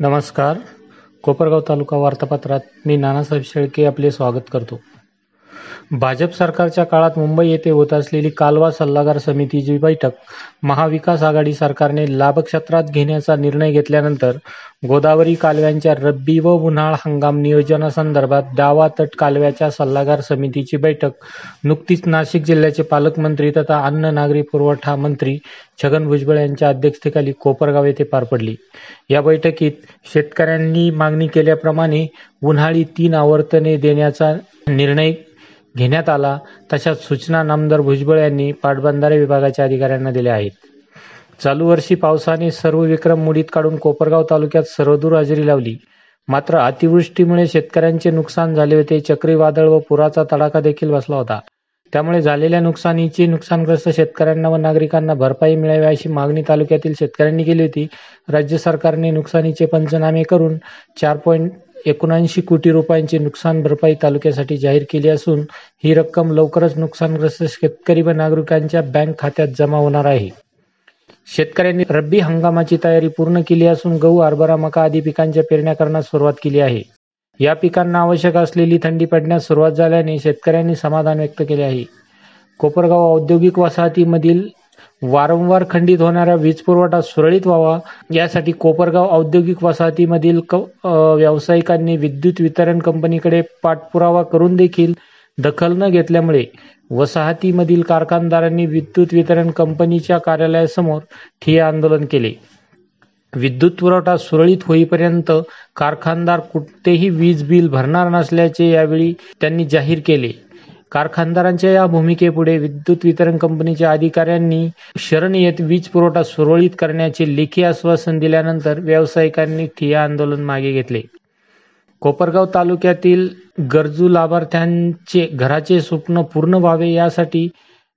नमस्कार. कोपरगाव तालुका वार्तापत्रात मी नानासाहेब शेळके आपले स्वागत करतो. भाजप सरकारच्या काळात मुंबई येथे होत असलेली कालवा सल्लागार समितीची बैठक महाविकास आघाडी सरकारने लाभक्षेत्रात घेण्याचा निर्णय घेतल्यानंतर गोदावरी कालव्यांच्या रब्बी व उन्हाळ हंगाम नियोजनासंदर्भात दावा तट कालव्याच्या सल्लागार समितीची बैठक नुकतीच नाशिक जिल्ह्याचे पालकमंत्री तथा अन्न नागरी पुरवठा मंत्री छगन भुजबळ यांच्या अध्यक्षतेखाली कोपरगाव येथे पार पडली. या बैठकीत शेतकऱ्यांनी मागणी केल्याप्रमाणे उन्हाळी तीन आवर्तने देण्याचा निर्णय घेण्यात आला तशाच सूचना नामदार भुजबळ यांनी पाटबंधारे विभागाच्या अधिकाऱ्यांना दिल्या आहेत. चालू वर्षी पावसाने सर्व विक्रम मुडीत काढून कोपरगाव तालुक्यात सर्वदूर हजेरी लावली. मात्र अतिवृष्टीमुळे शेतकऱ्यांचे नुकसान झाले होते चक्रीवादळ व पुराचा तडाखा देखील बसला होता. त्यामुळे झालेल्या नुकसानीची नुकसानग्रस्त शेतकऱ्यांना व नागरिकांना भरपाई मिळावी अशी मागणी तालुक्यातील शेतकऱ्यांनी केली होती. राज्य सरकारने नुकसानीचे पंचनामे करून चार पॉईंट एकोणऐंशी कोटी रुपयांची नुकसान भरपाई तालुक्यासाठी जाहीर केली असून ही रक्कम लवकरच नुकसानग्रस्त शेतकरी व नागरिकांच्या बँक खात्यात जमा होणार आहे. शेतकऱ्यांनी रब्बी हंगामाची तयारी पूर्ण केली असून गहू हरभरा मका आदी पिकांच्या पेरण्या करण्यास सुरुवात केली आहे. या पिकांना आवश्यक असलेली थंडी पडण्यास सुरुवात झाल्याने शेतकऱ्यांनी समाधान व्यक्त केले आहे. कोपरगाव औद्योगिक वसाहतीमधील वारंवार खंडित होणारा वीज पुरवठा सुरळीत व्हावा यासाठी कोपरगाव औद्योगिक वसाहतीमधील व्यावसायिकांनी विद्युत वितरण कंपनीकडे पाठपुरावा करून देखील दखल न घेतल्यामुळे वसाहतीमधील कारखानदारांनी विद्युत वितरण कंपनीच्या कार्यालयासमोर ठिय्या आंदोलन केले. विद्युत पुरवठा सुरळीत होईपर्यंत कारखानदार कुठेही वीज बिल भरणार नसल्याचे यावेळी त्यांनी जाहीर केले. कारखानदारांच्या या भूमिकेपुढे विद्युत वितरण कंपनीच्या अधिकाऱ्यांनी शरण येत वीज पुरवठा सुरळीत करण्याचे लेखी आश्वासन दिल्यानंतर व्यावसायिकांनी ठिया आंदोलन मागे घेतले. कोपरगाव तालुक्यातील गरजू लाभार्थ्यांचे घराचे स्वप्न पूर्ण व्हावे यासाठी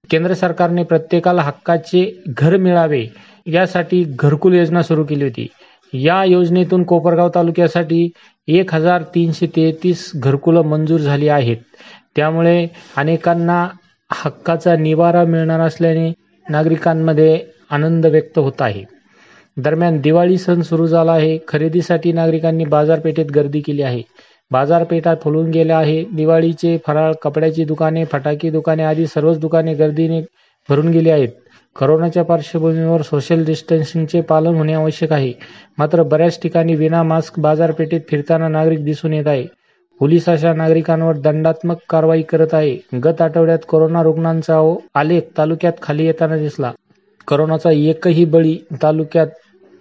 केंद्र सरकारने प्रत्येकाला हक्काचे घर मिळावे यासाठी घरकुल योजना सुरू केली होती. या योजनेतून कोपरगाव तालुक्यासाठी एक हजार तीनशे तेहतीस घरकुलं मंजूर झाली आहेत. त्यामुळे अनेकांना हक्काचा निवारा मिळणार असल्याने नागरिकांमध्ये आनंद व्यक्त होत आहे. दरम्यान दिवाळी सण सुरू झाला आहे. खरेदीसाठी नागरिकांनी बाजारपेठेत गर्दी केली आहे. बाजारपेठा फुलून गेल्या आहे. दिवाळीचे फराळ कपड्याची दुकाने फटाके दुकाने आदी सर्वच दुकाने गर्दीने भरून गेली आहेत. करोनाच्या पार्श्वभूमीवर सोशल डिस्टन्सिंगचे पालन होणे आवश्यक आहे. मात्र बऱ्याच ठिकाणी विना मास्क बाजारपेठेत फिरताना नागरिक दिसून येत आहे. पोलीस अशा नागरिकांवर दंडात्मक कारवाई करत आहे. गत आठवड्यात कोरोना रुग्णांचा हो आलेख तालुक्यात खाली येताना दिसला. करोनाचा एकही बळी तालुक्यात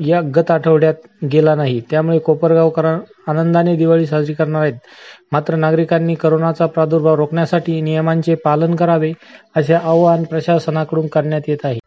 या गत आठवड्यात गेला नाही. त्यामुळे कोपरगावकर आनंदाने दिवाळी साजरी करणार आहेत. मात्र नागरिकांनी करोनाचा प्रादुर्भाव रोखण्यासाठी नियमांचे पालन करावे असे आवाहन प्रशासनाकडून करण्यात येत आहे.